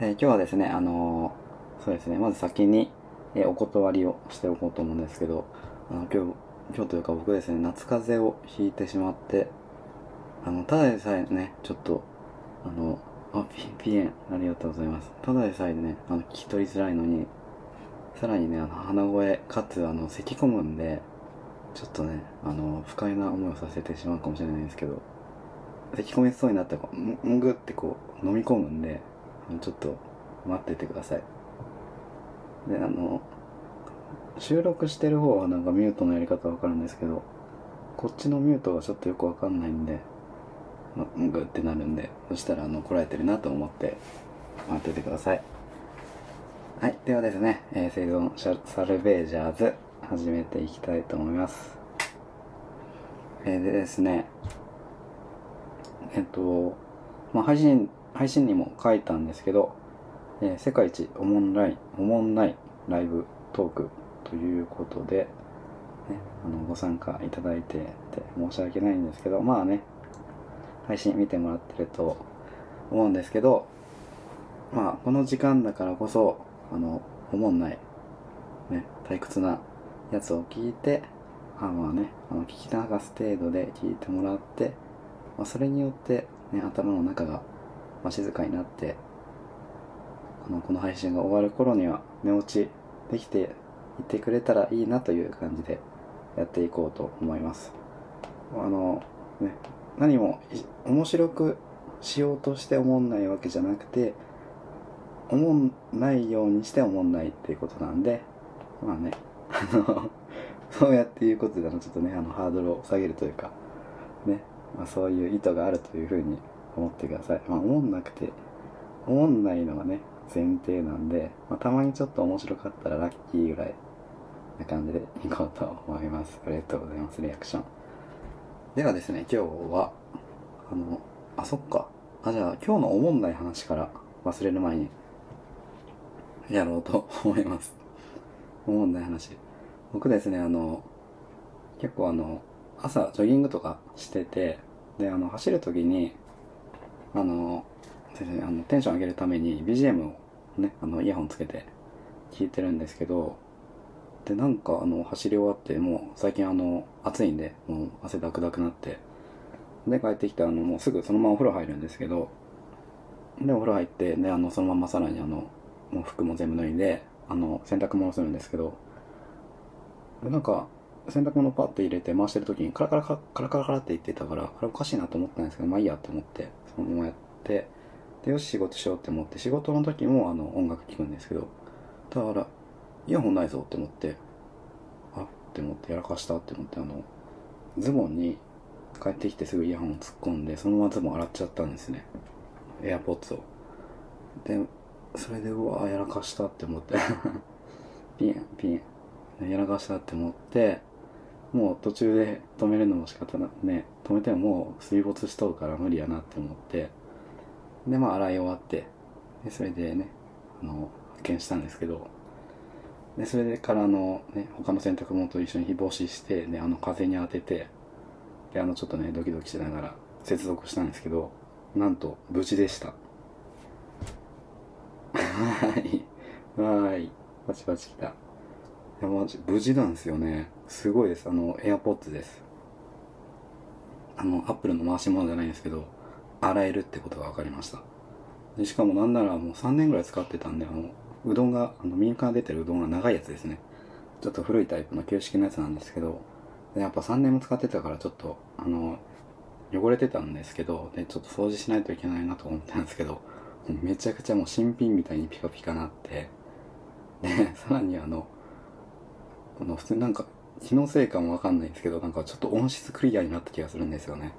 え今日はですね、あのーそうですね、まず先に、えーお断りをしておこうと思うんですけど、あの今日、今日というか僕ですね、夏風邪をひいてしまって、あの、ただでさえね、ちょっと、あの、あ、ピピエン、ありがとうございます。ただでさえね、あの、聞き取りづらいのに、さらにね、あの、鼻声、かつ、あの、咳込むんで、ちょっとね、あの、不快な思いをさせてしまうかもしれないんですけど、咳込みそうになったらこう、んぐってこう、飲み込むんで、ちょっと、待っててください。で、あの、収録してる方はなんかミュートのやり方わかるんですけど、こっちのミュートがちょっとよくわかんないんで、まんぐってなるんで、そしたらあの、こらえてるなと思って、待っててください。はい。ではですね、えー、生存シャサルベージャーズ、始めていきたいと思います。えーでですね、えっと、まあ、配信、配信にも書いたんですけど、えー世界一おもんない、おもんないライブトークということで、ね、あの、ご参加いただいてて申し訳ないんですけど、まあね、配信見てもらってると思うんですけど、まあ、この時間だからこそ、あの、おもんない、ね、退屈なやつを聞いて、あまあね、あの聞き流す程度で聞いてもらって、まあ、それによって、ね、頭の中が、まあ、静かになって、あのこの配信が終わる頃には寝落ちできていてくれたらいいなという感じでやっていこうと思います。あの、ね、何も面白くしようとして思んないわけじゃなくて、思んないようにして思んないっていうことなんで、まあね、あの、そうやっていうことであのちょっとね、あのハードルを下げるというか、ね、まあ、そういう意図があるというふうに思ってください。まあ、思んなくて、思んないのがね、前提なんで、まあ、たまにちょっと面白かったらラッキーぐらいな感じでいこうと思います。ありがとうございます、リアクション。ではですね、今日は、あの、あ、そっか。あ、じゃあ今日の思んない話から忘れる前に、やろうと思います。思んない話。僕ですね、あの、結構あの、朝ジョギングとかしてて、で、あの、走るときに、あの、先生あのテンション上げるために BGM をね、あの、イヤホンつけて聞いてるんですけど、で、なんかあの、走り終わって、もう最近あの、暑いんで、もう汗だくだくなって、で、帰ってきて、あの、もうすぐそのままお風呂入るんですけど、で、お風呂入って、で、あの、そのままさらにあの、もう服も全部脱いで、あの、洗濯物するんですけど、で、なんか、洗濯物パッて入れて回してる時にカラカラカラカラカラカラって言ってたから、あれおかしいなと思ったんですけど、まあいいやって思って、そのままやって、で、よし仕事しようって思って、仕事の時もあの、音楽聴くんですけど、だから、イヤホンないぞって思って、あって思ってやらかしたって思って、あの、ズボンに帰ってきてすぐイヤホンを突っ込んで、そのままズボン洗っちゃったんですね。エアポッツを。で、それで、うわやらかしたって思って、ピン、ピン、やらかしたって思って、もう途中で止めるのも仕方なね、止めてももう水没しとるから無理やなって思って、で、まあ洗い終わって、で、それでね、あの、発見したんですけど、で、それからあの、ね、他の洗濯物と一緒に日干しして、で、あの風に当てて、で、あの、ちょっとね、ドキドキしながら接続したんですけど、なんと、無事でした。はい。はーい。パチパチ来た。いや、マジ、無事なんですよね。すごいです。あの、AirPods です。あの、アップルの回し物じゃないんですけど、洗えるってことが分かりました。でしかもなんならもう3年ぐらい使ってたんで、あの、うどんが、あの、右から出てるうどんが長いやつですね。ちょっと古いタイプの旧式のやつなんですけど、でやっぱ3年も使ってたからちょっと、あの、汚れてたんですけど、で、ちょっと掃除しないといけないなと思ったんですけど、めちゃくちゃもう新品みたいにピカピカなって、で、さらにあの、この普通になんか、気のせいかもわかんないんですけど、なんかちょっと音質クリアになった気がするんですよね。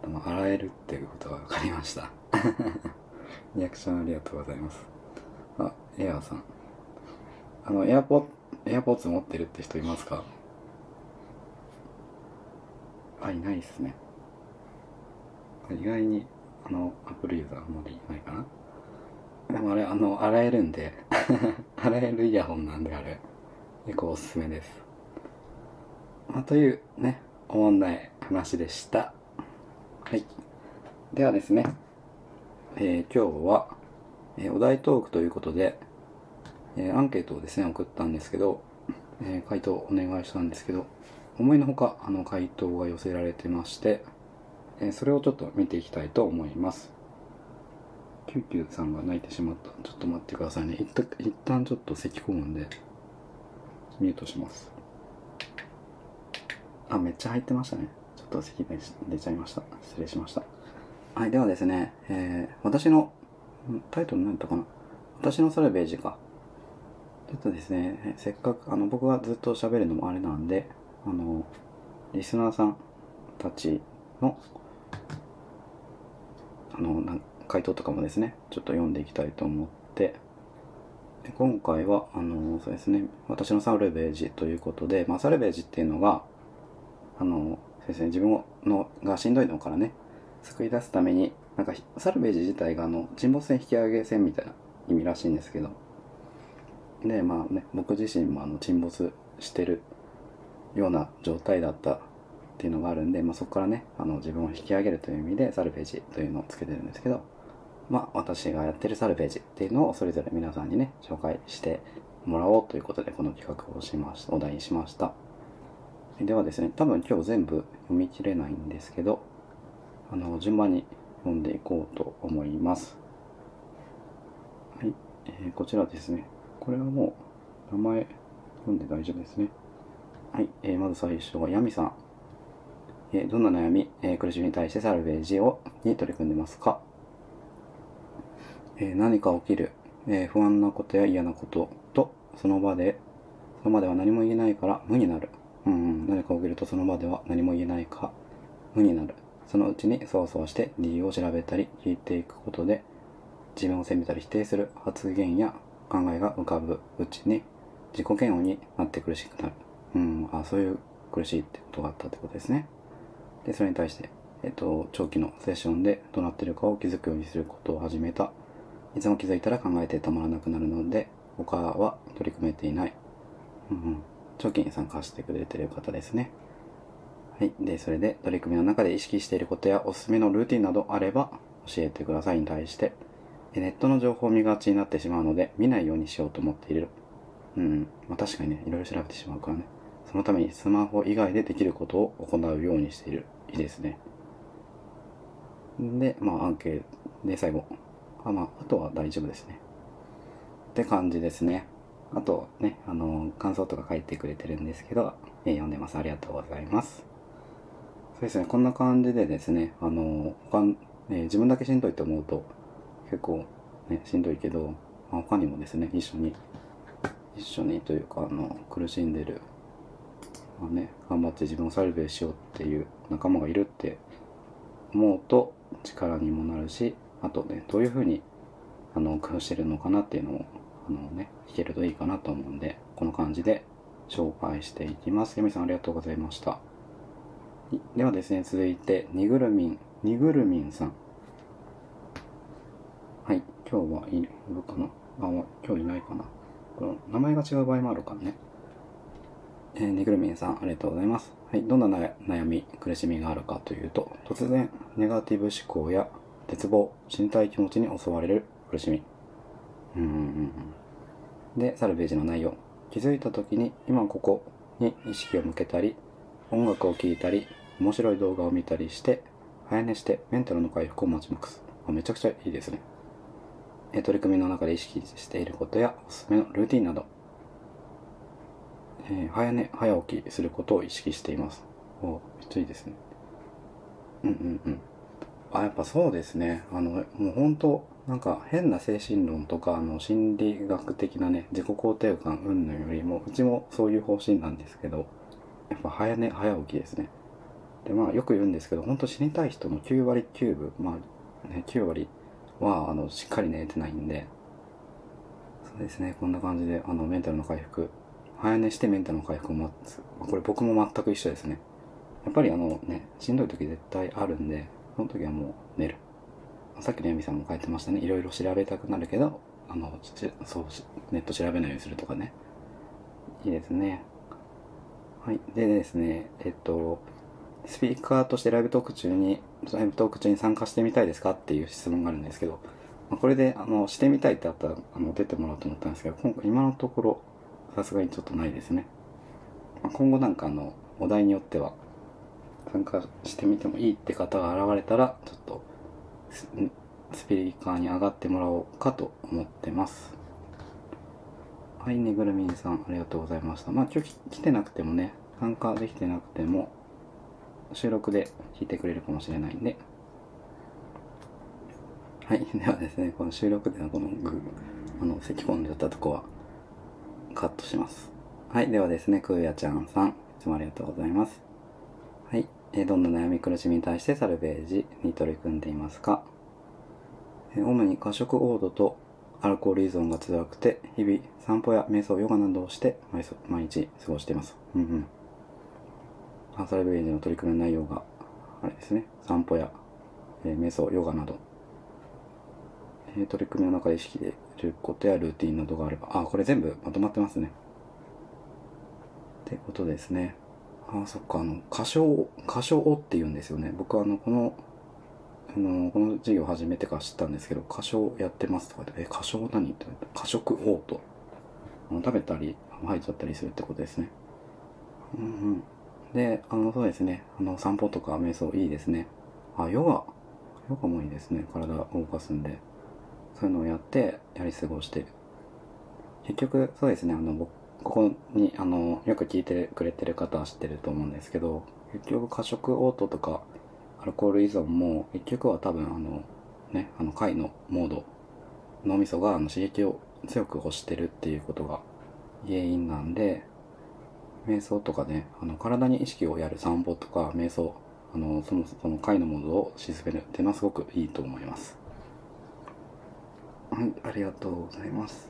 でも洗えるっていうことが分かりました。リアクションありがとうございます。あ、エアーさん。あの、エアポエアポッツ持ってるって人いますか？あ、いないっすね。意外に、あの、アップルユーザーあんまりいないかな。でもあれ、あの、洗えるんで、洗えるイヤホンなんであれ、結構おすすめです。まあ、というね、おもんない話でした。はい。ではですね、えー今日は、えー、お題トークということで、えー、アンケートをですね、送ったんですけど、え、回答お願いしたんですけど、思いのほか、あの、回答が寄せられてまして、えそれをちょっと見ていきたいと思います。キューキューさんが泣いてしまった。ちょっと待ってくださいね。一旦、一旦ちょっと咳込むんで、ミュートします。あ、めっちゃ入ってましたね。ちょっと咳が出ちゃいました。失礼しました。はい、ではですね、えー、私の、タイトル何だったかな？私のサルベージか。ちょっとですね、せっかく、あの、僕がずっと喋るのもあれなんで、あの、リスナーさんたちの、あの、回答とかもですね、ちょっと読んでいきたいと思って、で今回は、あの、そうですね、私のサルベージということで、まあ、サルベージっていうのが、あの、そうですね、自分のがしんどいのからね、救い出すために、なんか、サルベージ自体が、あの、沈没船引き上げ船みたいな意味らしいんですけど、で、まあね、僕自身もあの沈没してるような状態だったっていうのがあるんで、まあ、そこからね、あの自分を引き上げるという意味でサルベージというのをつけてるんですけど、まあ、私がやってるサルベージっていうのをそれぞれ皆さんにね、紹介してもらおうということで、この企画をしました、お題にしました。ではですね、多分今日全部読み切れないんですけど、あの、順番に読んでいこうと思います。はい、えー、こちらですね。これはもう、名前読んで大丈夫ですね。はい、えー、まず最初はヤミさん。え、どんな悩み、えー、苦しみに対してサルベージをに取り組んでますか、え、何か起きる、え、不安なことや嫌なことと、その場で、その場では何も言えないから無になる。うん、何か起きるとその場では何も言えないか無になる。そのうちにそわそわして理由を調べたり聞いていくことで、自分を責めたり否定する発言や考えが浮かぶうちに自己嫌悪になって苦しくなる。うん、あ、そういう苦しいってことがあったってことですね。で、それに対して、えっと、長期のセッションでどうなってるかを気づくようにすることを始めた。いつも気づいたら考えてたまらなくなるので、他は取り組めていない。うん、うん。長期に参加してくれてる方ですね。はい。で、それで取り組みの中で意識していることやおすすめのルーティンなどあれば教えてくださいに対して、ネットの情報を見がちになってしまうので、見ないようにしようと思っている。うん。まあ確かにね、いろいろ調べてしまうからね。そのためにスマホ以外でできることを行うようにしている。いいですね。で、まあ、アンケートで最後。あ、まあ、あとは大丈夫ですね。って感じですね。あとね、あの、感想とか書いてくれてるんですけど、えー、読んでます。ありがとうございます。そうですね、こんな感じでですね、あの、他、ね、自分だけしんどいと思うと、結構ね、しんどいけど、まあ、他にもですね、一緒に、一緒にというか、あの、苦しんでるまあね、頑張って自分をサルベーしようっていう仲間がいるって思うと力にもなるし、あとね、どういうふうにあの工夫してるのかなっていうのをあのね、聞けるといいかなと思うんで、この感じで紹介していきます。ユミさんありがとうございました。ではですね、続いて、にぐるみん、にぐるみんさん。はい、今日はいるかな？あ、今日いないかなこの名前が違う場合もあるからね。えー、ニグルミンさん、ありがとうございます。はい、どんな悩み、苦しみがあるかというと、突然、ネガティブ思考や絶望、死にたい気持ちに襲われる苦しみ。うんうんうん。で、サルベージの内容。気づいた時に、今ここに意識を向けたり、音楽を聴いたり、面白い動画を見たりして、早寝してメンタルの回復を待ちまくす。めちゃくちゃいいですね。え取り組みの中で意識していることやおすすめのルーティンなど、えー、早寝、早起きすることを意識しています。おめっちゃいいですね。うんうんうん。あ、やっぱそうですね。あの、もう本当なんか変な精神論とか、あの、心理学的なね、自己肯定感云々よりも、うちもそういう方針なんですけど、やっぱ早寝、早起きですね。で、まあよく言うんですけど、本当死にたい人の9割9分、まあね、9割は、あの、しっかり寝てないんで、そうですね、こんな感じで、あの、メンタルの回復早寝してメンタルの回復を待つ。これ僕も全く一緒ですね。やっぱりあのね、しんどい時絶対あるんで、その時はもう寝る。さっきのヤミさんも書いてましたね。いろいろ調べたくなるけど、あの、そう、ネット調べないようにするとかね。いいですね。はい。でですね、えっと、スピーカーとしてライブトーク中に、ライブトーク中に参加してみたいですかっていう質問があるんですけど、まあこれで、あの、してみたいってあったら、あの、出てもらおうと思ったんですけど、今、今のところ、さすがにちょっとないですね。まあ今後なんかあの、お題によっては、参加してみてもいいって方が現れたら、ちょっとス、スピーカーに上がってもらおうかと思ってます。はい、ねぐるみんさん、ありがとうございました。まあ今日来てなくてもね、参加できてなくても、収録で聞いてくれるかもしれないんで。はい、ではですね、この収録でのこのグあの、咳込んでたとこは、カットします。はい、ではですね、くーやちゃんさん、いつもありがとうございます。はい。どんな悩み苦しみに対してサルベージに取り組んでいますか、主に過食オードとアルコール依存が辛くて、日々散歩や瞑想、ヨガなどをして毎日過ごしています。うんうん。あサルベージの取り組みの内容が、あれですね、散歩や、えー瞑想、ヨガなど、え取り組みの中で意識できることやルーティンなどがあれば、あ、これ全部まとまってますね。ってことですね。あ、そっか、あの、歌唱、歌唱をって言うんですよね。僕はあの、この、あの、この授業始めてから知ったんですけど、歌唱やってますとか言って、え、歌唱何って言われて、過食嘔吐。あの食べたり、あの吐いちゃったりするってことですね。うんうん。で、あの、そうですね。あの、散歩とか瞑想いいですね。あ、ヨガ。ヨガもいいですね。体を動かすんで。そういうのをやって、やり過ごして。結局、そうですね。あの、僕、ここに、あの、よく聞いてくれてる方は知ってると思うんですけど、結局過食嘔吐とか、アルコール依存も、結局は多分、あの、ね、あの、貝のモード、脳みそがあの刺激を強く欲してるっていうことが原因なんで、瞑想とかね、あの、体に意識をやる散歩とか、瞑想、あの、その、その貝のモードを沈めるっていうのはすごくいいと思います。はい、ありがとうございます。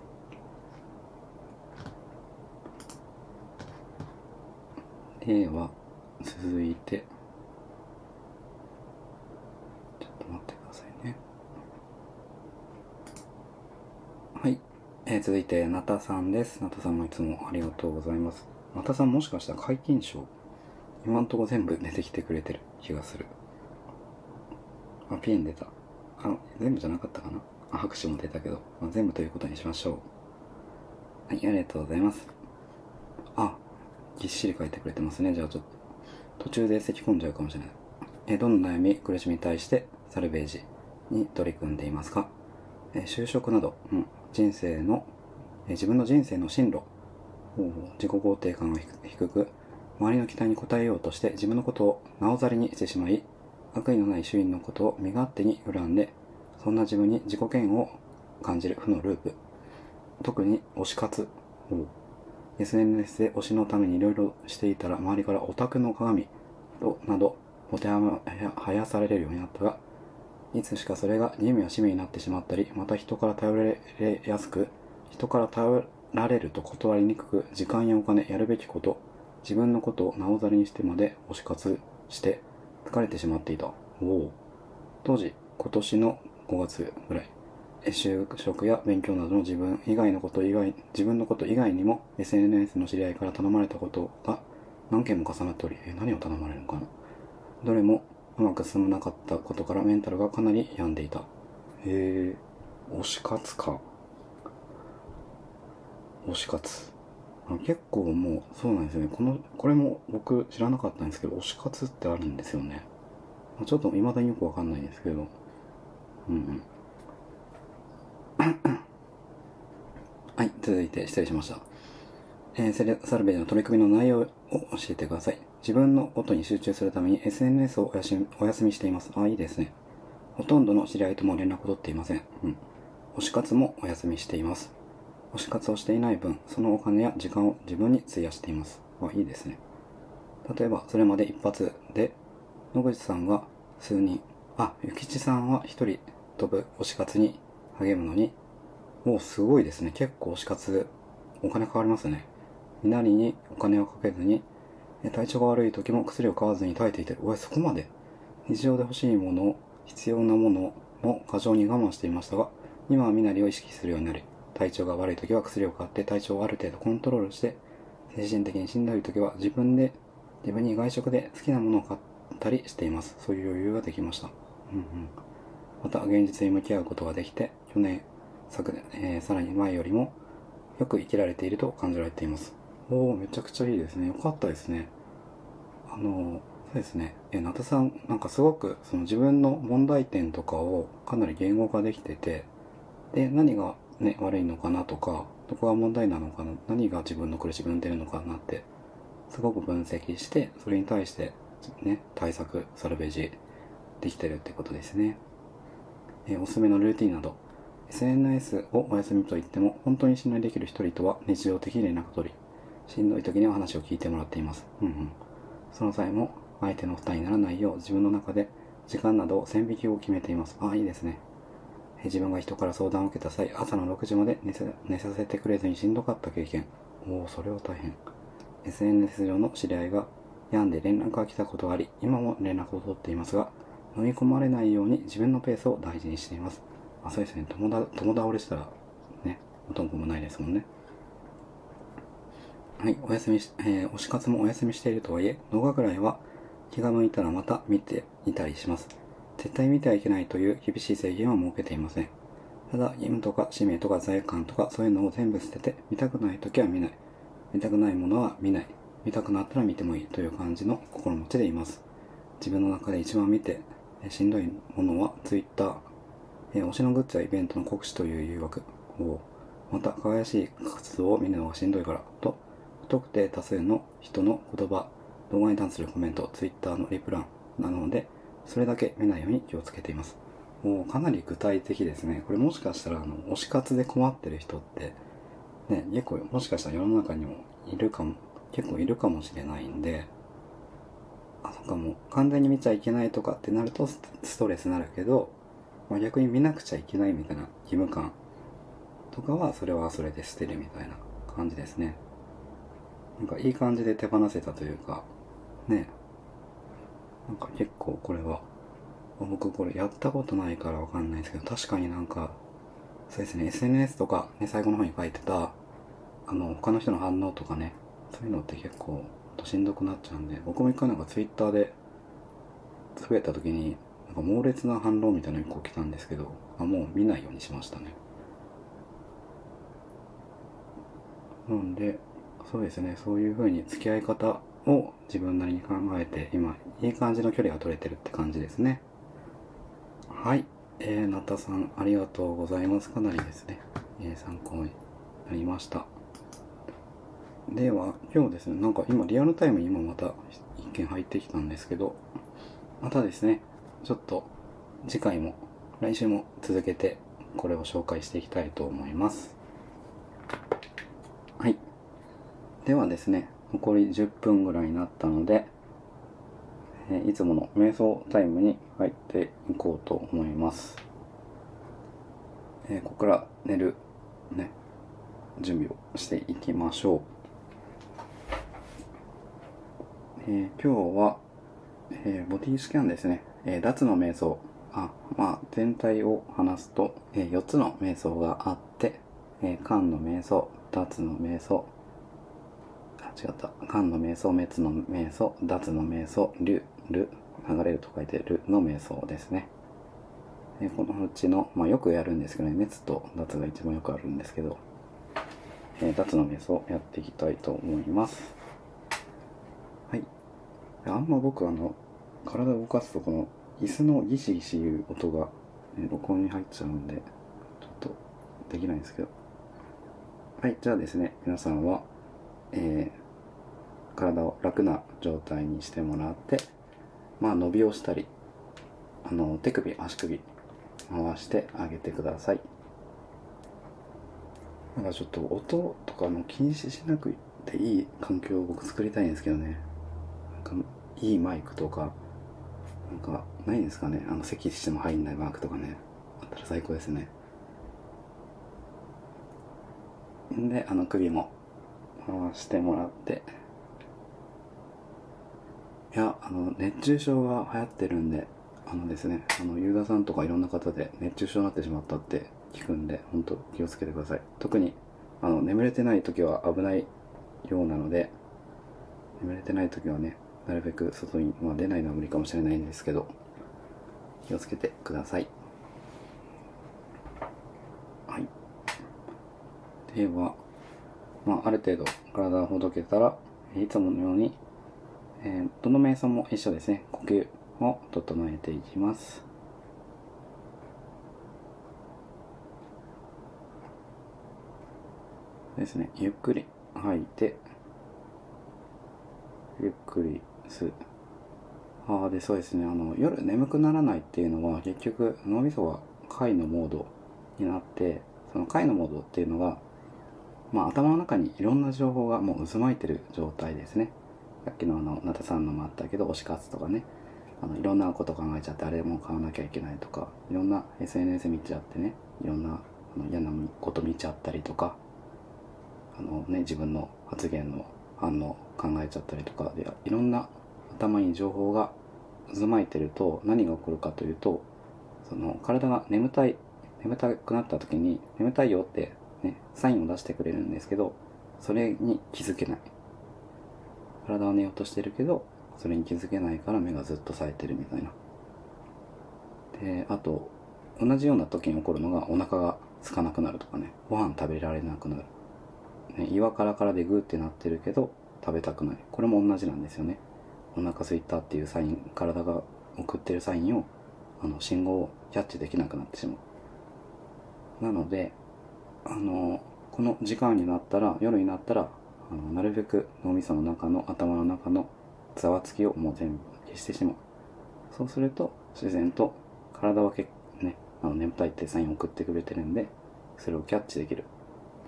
では、続いて、ちょっと待ってくださいね。はい。えー続いて、なたさんです。なたさんもいつもありがとうございます。なたさんもしかしたら解禁賞今んとこ全部出てきてくれてる気がする。あ、ピン出た。あ、全部じゃなかったかなあ、拍手も出たけど、まあ、全部ということにしましょう。はい、ありがとうございます。あ、ぎっしり書いてくれてますね。じゃあちょっと、途中で咳込んじゃうかもしれない。えどんな悩み、苦しみに対して、サルベージに取り組んでいますか？え就職など、うん、人生の、え自分の人生の進路、自己肯定感が低低く、周りの期待に応えようとして自分のことをなおざりにしてしまい、悪意のない周囲のことを身勝手に恨んで、そんな自分に自己嫌悪を感じる負のループ。特に推し活。SNS で推しのためにいろいろしていたら周りからオタクの鏡となどもてはまはやされるようになったがいつしかそれが義務や使命になってしまったりまた人から頼れやすく人から頼られると断りにくく時間やお金やるべきこと自分のことをなおざりにしてまで推し活して疲れてしまっていた。おお。当時今年の5月ぐらい。就職や勉強などの自分以外のこと以外、自分のこと以外にも SNS の知り合いから頼まれたことが何件も重なっており、え何を頼まれるのかな？どれもうまく進まなかったことからメンタルがかなり病んでいた。へえ、推し活か。推し活。結構もう、そうなんですよね。この、これも僕知らなかったんですけど、推し活ってあるんですよね。ちょっと未だによくわかんないんですけど。うんうん。はい、続いて失礼しました。えーセレサルベージの取り組みの内容を教えてください。自分のことに集中するために SNS をおやしお休みしています。あ、いいですね。ほとんどの知り合いとも連絡を取っていません。うん。推し活もお休みしています。推し活をしていない分、そのお金や時間を自分に費やしています。あ、いいですね。例えば、それまで一発で、野口さんが数人、あ、ゆきちさんは一人飛ぶ推し活に励むのに、もうすごいですね。結構推し活、お金かかりますね。みなりにお金をかけずに、体調が悪い時も薬を買わずに耐えていて、おい、そこまで。日常で欲しいもの、必要なものも過剰に我慢していましたが、今は身なりを意識するようになり、体調が悪い時は薬を買って体調をある程度コントロールして、精神的にしんどい時は自分で、自分に外食で好きなものを買ったりしています。そういう余裕ができました。うんうん。また現実に向き合うことができて、去年、昨年、えー、さらに前よりもよく生きられていると感じられています。おお、めちゃくちゃいいですね。よかったですね。あの、そうですね。え、なたさん、なんかすごく、その自分の問題点とかをかなり言語化できてて、で、何がね、悪いのかなとか、どこが問題なのかな、何が自分の苦しみ生んでるのかなって、すごく分析して、それに対して、ね、対策、サルベージできてるってことですね。えおすすめのルーティンなど、SNS をお休みと言っても、本当に信頼できる一人とは日常的に連絡取り、しんどい時には話を聞いてもらっています。うんうん。その際も、相手の負担にならないよう自分の中で時間など線引きを決めています。ああ、いいですね。自分が人から相談を受けた際、朝の6時まで寝寝させてくれずにしんどかった経験。おお、それは大変。SNS 上の知り合いが病んで連絡が来たことがあり、今も連絡を取っていますが、飲み込まれないように自分のペースを大事にしています。あ、そうですね。友だ友倒れしたら、ね、元もないですもんね。はい、お休みし、えー、推し活もお休みしているとはいえ、動画ぐらいは気が向いたらまた見ていたりします。絶対見てはいけないという厳しい制限は設けていません。ただ、義務とか使命とか罪悪感とかそういうのを全部捨てて、見たくない時は見ない。見たくないものは見ない。見たくなったら見てもいいという感じの心持ちでいます。自分の中で一番見て、しんどいものは Twitter、え推しのグッズやイベントの告知という誘惑を、また、可愛らしい活動を見るのがしんどいから、と、不特定多数の人の言葉、動画に関するコメント、Twitter のリプランなので、それだけ見ないように気をつけています。もうかなり具体的ですね。これもしかしたら、あの、推し活で困ってる人って、ね、結構もしかしたら世の中にもいるかも、結構いるかもしれないんで、あ、そっかもう完全に見ちゃいけないとかってなるとストレスになるけど、まあ、逆に見なくちゃいけないみたいな義務感とかはそれはそれで捨てるみたいな感じですね。なんかいい感じで手放せたというか、ねなんか結構これは僕これやったことないからわかんないですけど確かになんかそうですね SNS とかね最後の方に書いてたあの他の人の反応とかねそういうのって結構しんどくなっちゃうんで僕も一回なんか Twitter でつぶやいた時になんか猛烈な反論みたいなのが来たんですけどあもう見ないようにしましたねなんでそうですねそういう風に付き合い方を自分なりに考えて、今、いい感じの距離が取れてるって感じですね。はい。えー、なたさん、ありがとうございます。かなりですね、えー、参考になりました。では、今日ですね、なんか今、リアルタイムに今また一件入ってきたんですけど、またですね、ちょっと次回も、来週も続けて、これを紹介していきたいと思います。はい。ではですね、残り10分ぐらいになったので、えいつもの瞑想タイムに入っていこうと思います。えここから寝る、ね、準備をしていきましょう。えー、今日は、えー、ボディスキャンですね。えー、脱の瞑想。あ、まあ、全体を話すと、え4つの瞑想があって、えー、間の瞑想、脱の瞑想、あ違った。間の瞑想、滅の瞑想、脱の瞑想、流、る、流れると書いてるの瞑想ですね。でこのうちの、まあ、よくやるんですけどね、滅と脱が一番よくあるんですけど、えー、脱の瞑想やっていきたいと思います。はい。あんま僕あの、体を動かすとこの椅子のギシギシいう音が、ね、録音に入っちゃうんで、ちょっとできないんですけど。はい、じゃあですね、皆さんは、えー、体を楽な状態にしてもらって、まあ伸びをしたり、あの、手首、足首、回してあげてください。なんかちょっと音とかの気にしなくていい環境を僕作りたいんですけどね。いいマイクとか、なんか、ないんですかね。あの、咳しても入んないマークとかね。あったら最高ですね。んで、あの、首も回してもらって。いや、あの、熱中症が流行ってるんで、あのですね、あの、ユーザーさんとかいろんな方で熱中症になってしまったって聞くんで、本当気をつけてください。特に、あの、眠れてない時は危ないようなので、眠れてない時はね、なるべく外に、まあ、出ないのは無理かもしれないんですけど、気をつけてください。では、まあ、ある程度体がほどけたら、いつものように、えー、どの瞑想も一緒ですね。呼吸を整えていきます。ですね。ゆっくり吐いて、ゆっくり。あ、で、そうですね。あの、夜眠くならないっていうのは、結局、脳みそが回のモードになって、その回のモードっていうのが、まあ、頭の中にいろんな情報がもう渦巻いてる状態ですね。さっきのあの、なたさんのもあったけど、推し活とかね、あの、いろんなこと考えちゃって、あれも買わなきゃいけないとか、いろんな SNS 見ちゃってね、いろんなあの嫌なこと見ちゃったりとか、あのね、自分の発言の反応考えちゃったりとか。で、いろんな頭に情報が渦巻いてると何が起こるかというと、その体が眠たい、眠たくなった時に眠たいよってね、サインを出してくれるんですけど、それに気づけない。体は寝ようとしてるけど、それに気づけないから目がずっと冴えてるみたいな。で、あと、同じような時に起こるのがお腹が空かなくなるとかね、ご飯食べられなくなる。ね、岩からからでグーってなってるけど、食べたくない。これも同じなんですよね。お腹空いたっていうサイン、体が送ってるサインを、あの、信号をキャッチできなくなってしまう。なので、あの、この時間になったら、夜になったら、あのなるべく脳みその中の頭の中のざわつきをもう全部消してしまう。そうすると、自然と体は結ね、あの眠たいってサインを送ってくれてるんで、それをキャッチできる。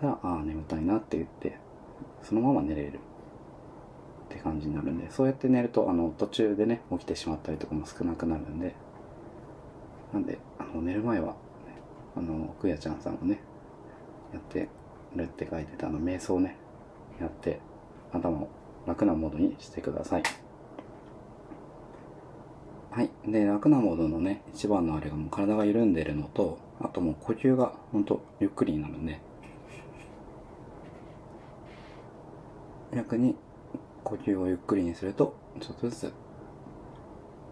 たら、ああ、眠たいなって言って、そのまま寝れる。って感じになるんで、そうやって寝ると、あの、途中でね、起きてしまったりとかも少なくなるんで、なんで、あの、寝る前は、ね、あの、くやちゃんさんもね、やってるって書いてたあの、瞑想ね、やって、頭を楽なモードにしてください。はい。で、楽なモードのね、一番のあれがもう体が緩んでるのと、あともう呼吸がほんとゆっくりになるんで、逆に呼吸をゆっくりにすると、ちょっとずつ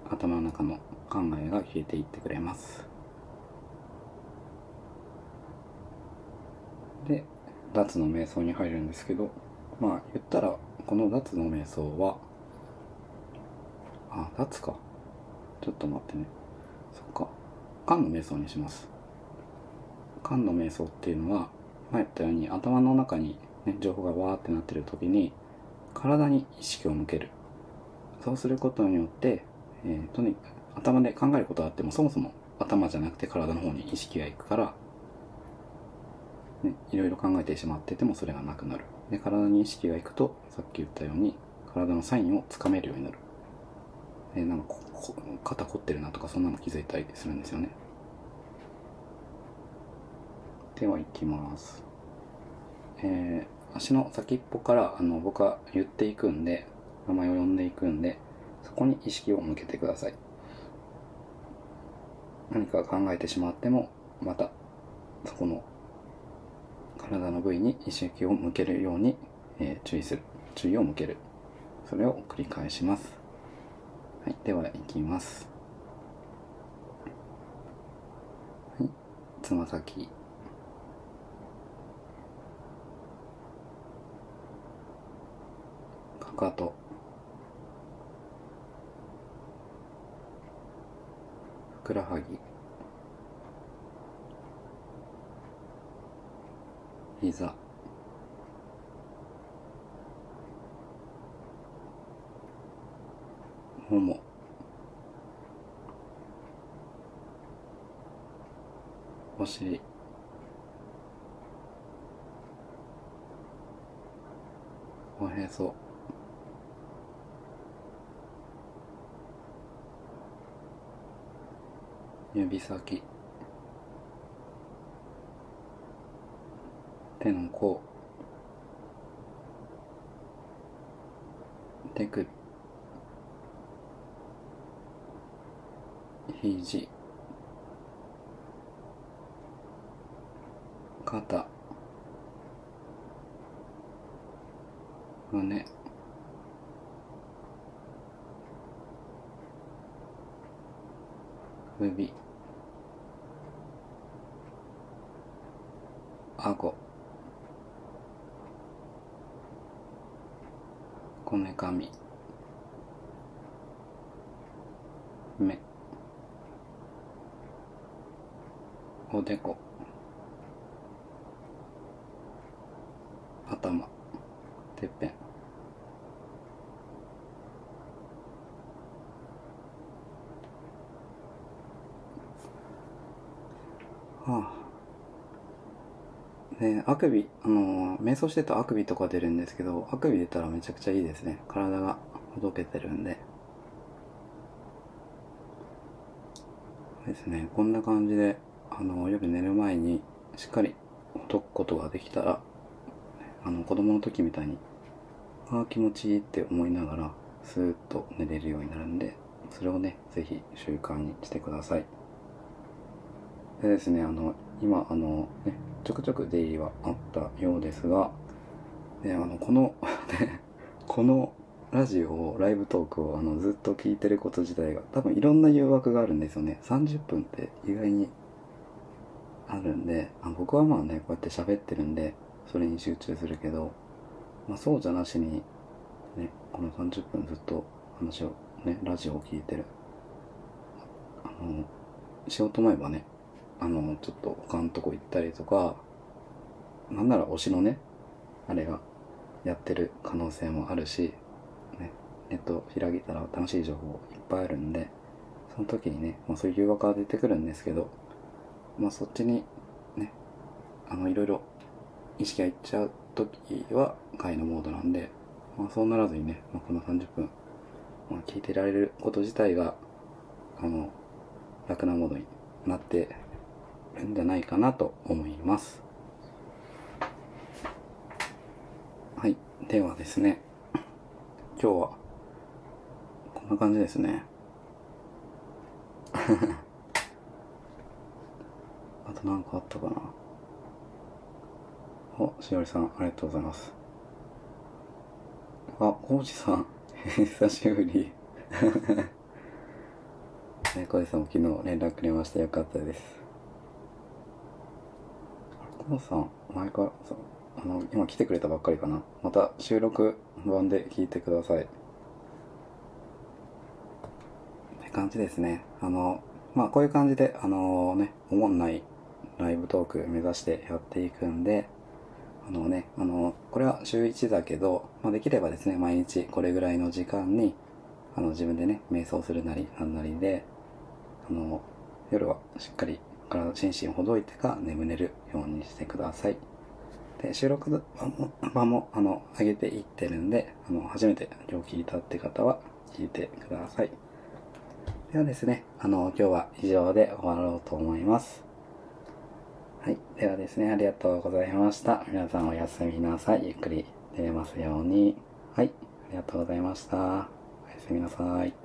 頭の中の考えが消えていってくれます。で、脱の瞑想に入るんですけど、まあ言ったら、この脱の瞑想は、あ、脱か。ちょっと待ってね。そっか。観の瞑想にします。観の瞑想っていうのは、前言ったように頭の中に、ね、情報がわーってなってる時に、体に意識を向ける。そうすることによって、えー、とにかく頭で考えることがあっても、そもそも頭じゃなくて体の方に意識がいくから、ね、いろいろ考えてしまっててもそれがなくなる。で、体に意識がいくと、さっき言ったように、体のサインをつかめるようになる。えー、なんか、こ、肩凝ってるなとか、そんなの気づいたりするんですよね。では、いきます。えー、足の先っぽからあの僕は言っていくんで、名前を呼んでいくんで、そこに意識を向けてください。何か考えてしまっても、また、そこの体の部位に意識を向けるように、えー、注意する。注意を向ける。それを繰り返します。はい。では、いきます。はい。つま先。かと。ふくらはぎ。膝ももお尻おへそ指先。手の甲手首。肘。肩。胸。首。顎。こめかみ目。おでこ。くびあの瞑想してるとあくびとか出るんですけどあくび出たらめちゃくちゃいいですね。体がほどけてるんで。ですね。こんな感じであの夜寝る前にしっかりほどくことができたらあの子供の時みたいにああ気持ちいいって思いながらスーッと寝れるようになるんでそれをねぜひ習慣にしてください。でですねあの今あのねちょくちょく出入りはあったようですがであのこの このラジオをライブトークをあのずっと聞いてること自体が多分いろんな誘惑があるんですよね。30分って意外にあるんであ僕はまあねこうやって喋ってるんでそれに集中するけど、まあ、そうじゃなしにねこの30分ずっと話をねラジオを聞いてる。あのしようと思えばねあのちょっと他のとこ行ったりとかなんなら推しのねあれがやってる可能性もあるしね、ネット開いたら楽しい情報いっぱいあるんで、その時にね、まあ、そういう誘惑が出てくるんですけど、まあそっちにね、あのいろいろ意識がいっちゃう時は会のモードなんで、まあそうならずにね、まあ、この30分、まあ、聞いてられること自体が、あの、楽なモードになってるんじゃないかなと思います。はい。ではですね、今日はこんな感じですね。あと何かあったかな。おしおりさんありがとうございます。あコウジさん。久しぶり。ねコウジさんも昨日連絡くれました。よかったです。さん前からさあの今来てくれたばっかりかなまた収録版で聞いてくださいって感じですねあのまあこういう感じであのね思んないライブトーク目指してやっていくんであのねあのこれは週1だけど、まあ、できればですね毎日これぐらいの時間にあの自分でね瞑想するなりなんなりであの夜はしっかり体心身ほどいてか眠れるようにしてください。で収録版も版もあの上げていってるんであの初めて今日聞いたって方は聞いてください。ではですねあの今日は以上で終わろうと思います。はい。ではですねありがとうございました。皆さんおやすみなさい。ゆっくり寝れますように。はい。ありがとうございました。おやすみなさい。